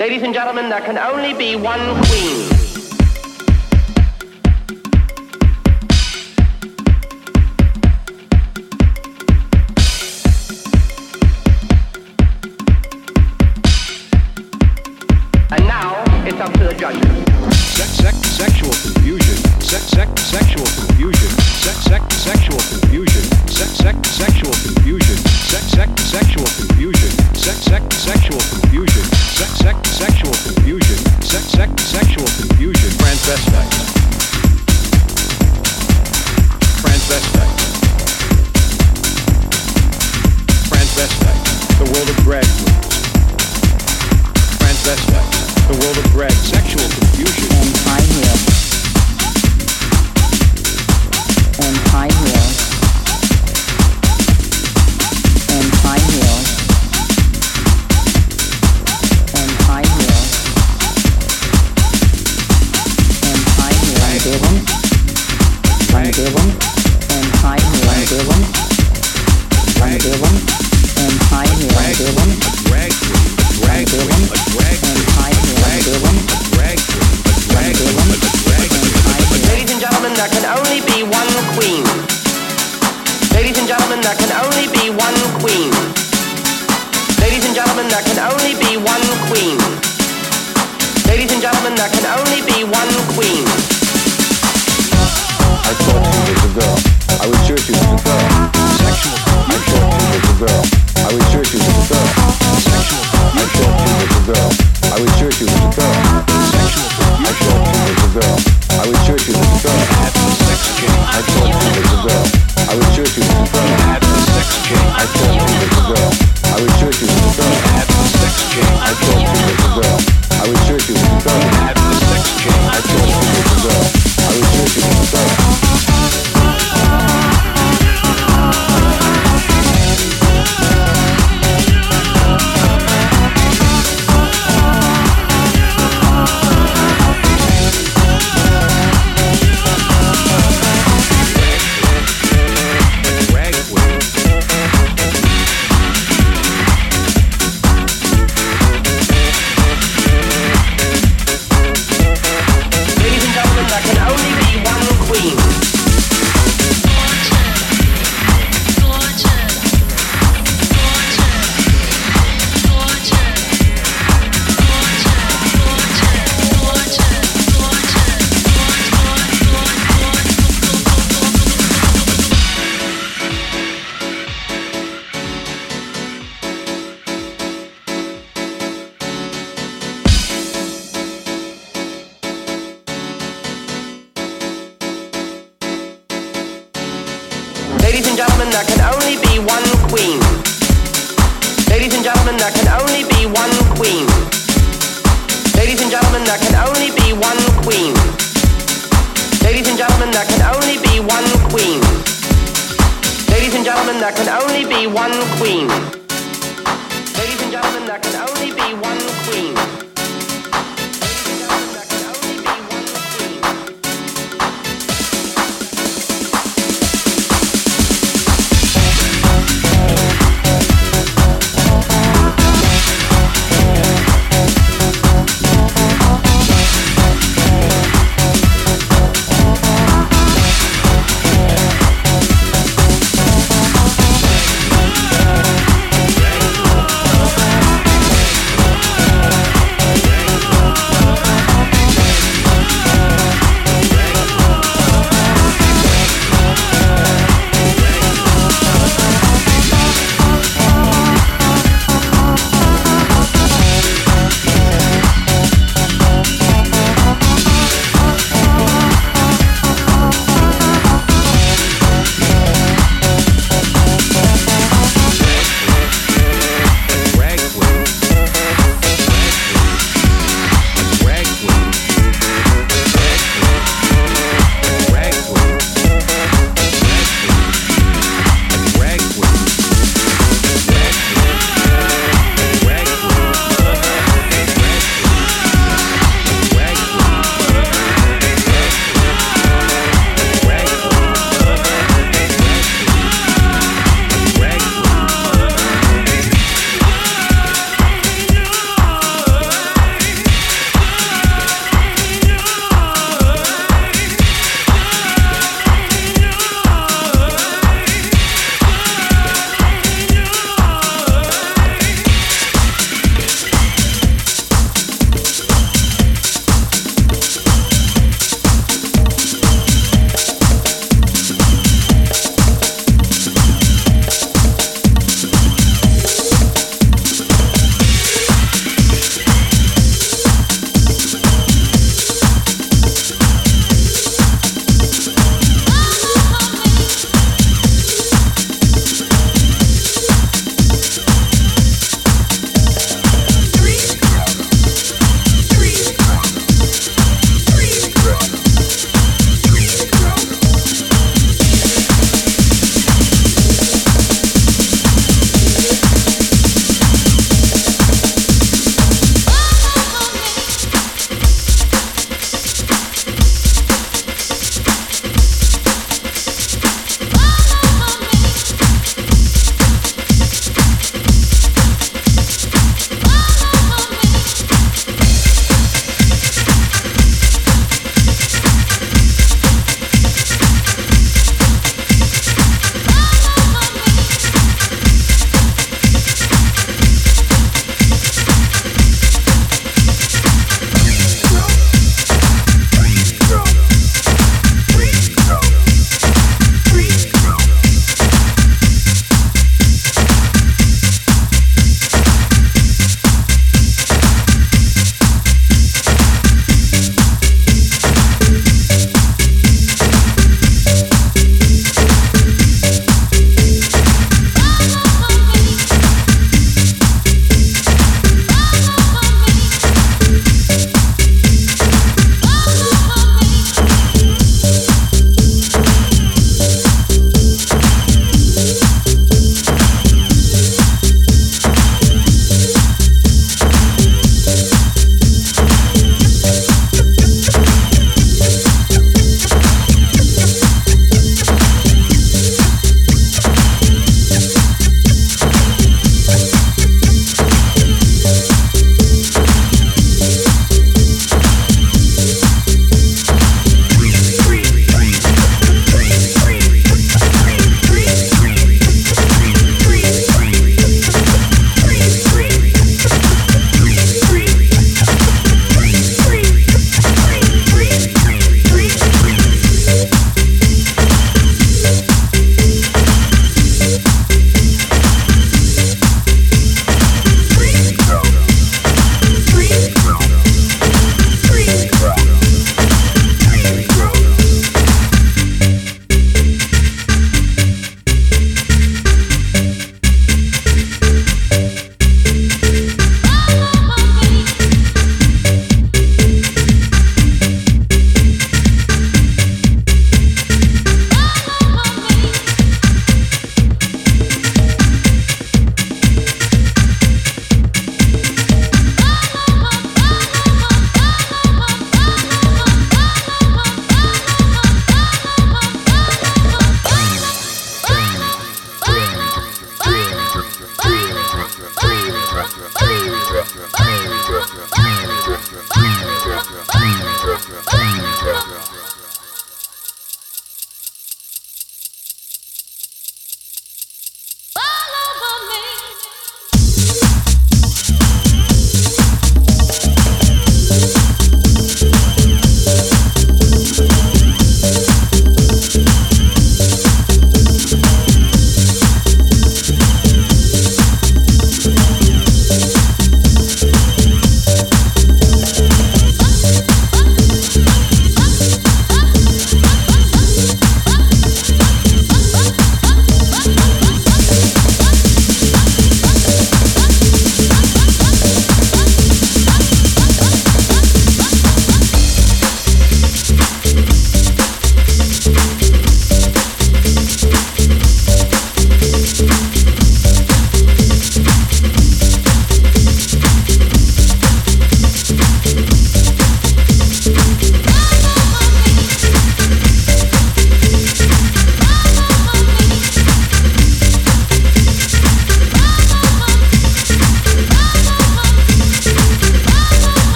Ladies and gentlemen, there can only be one queen.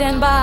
With mind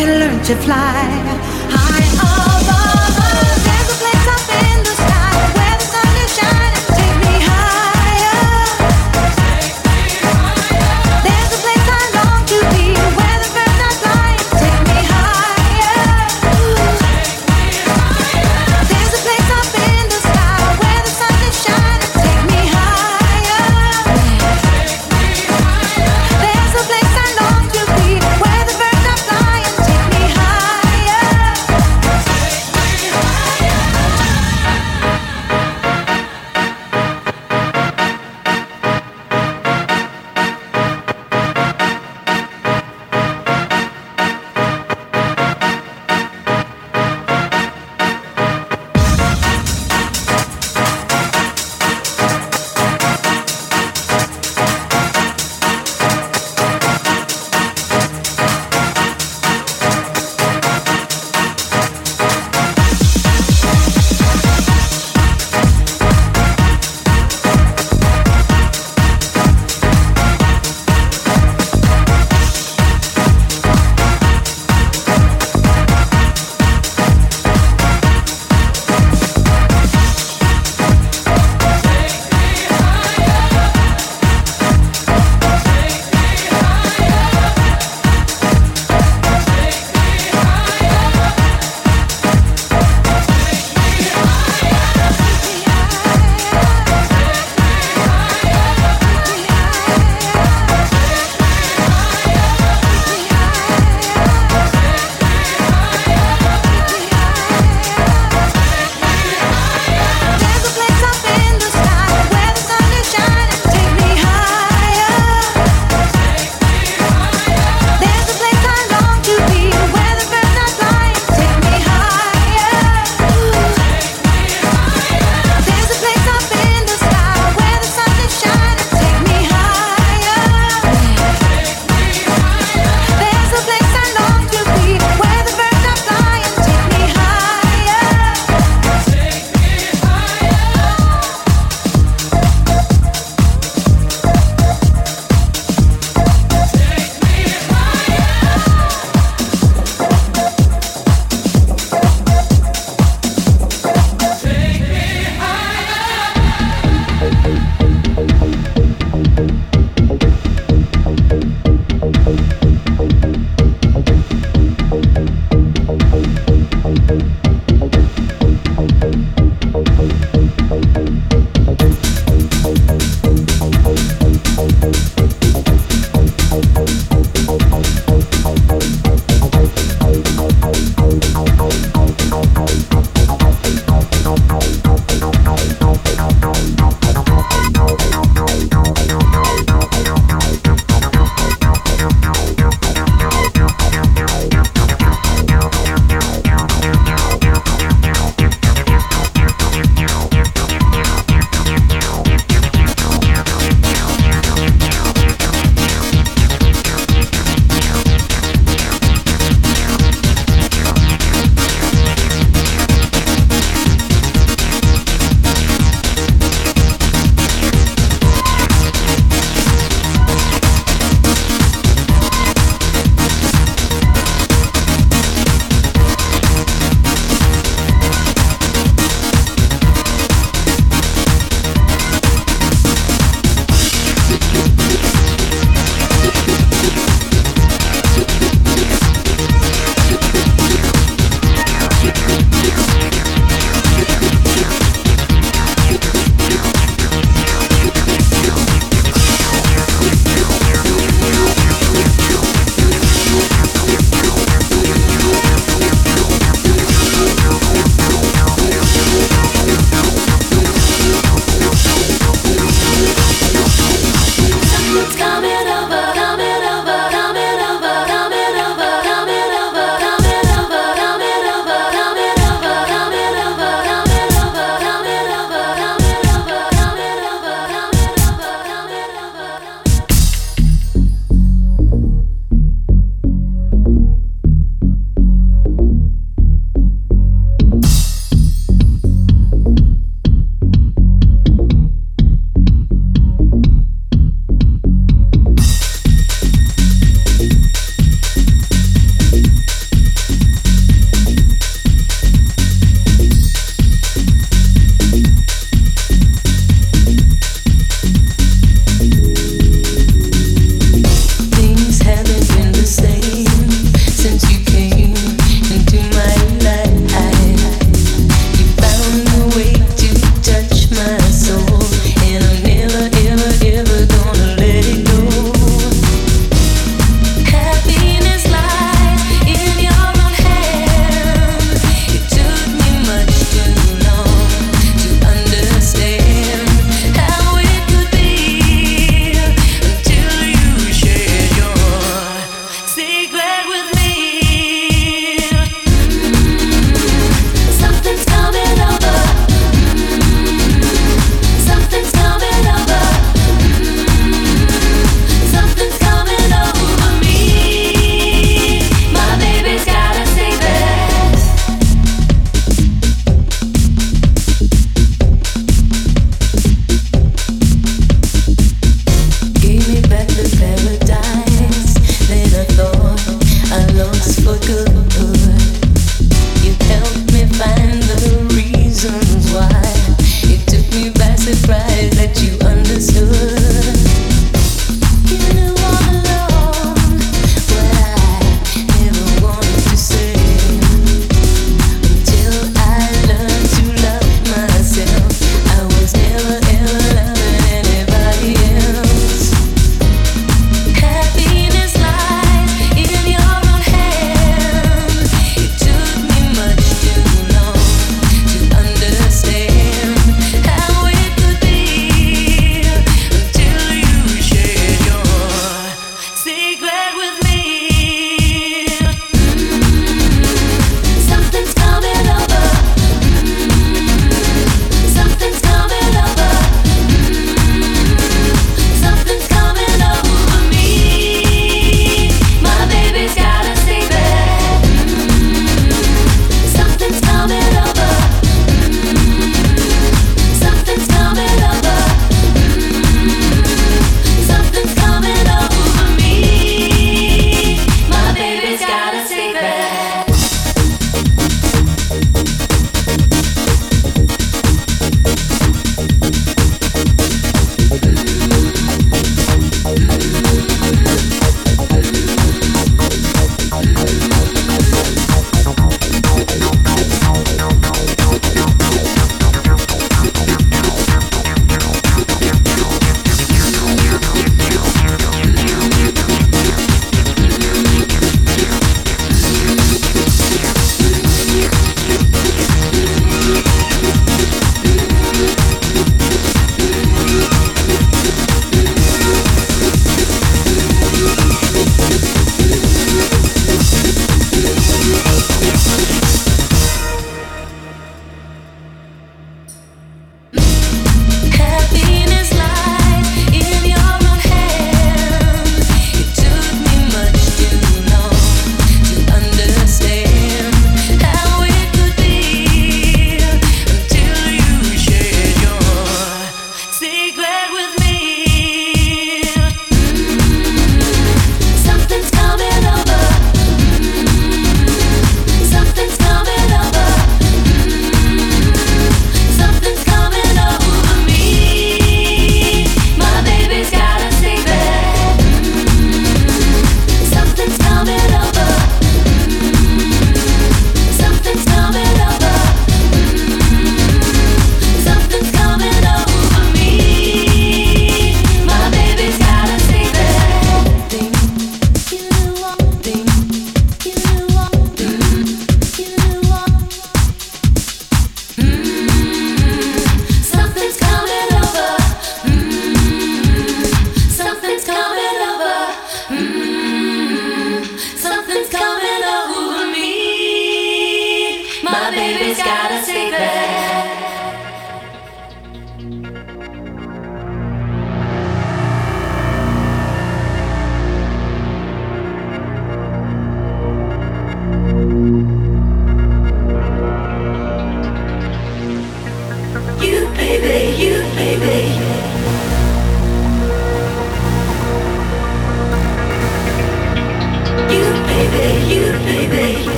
can learn to fly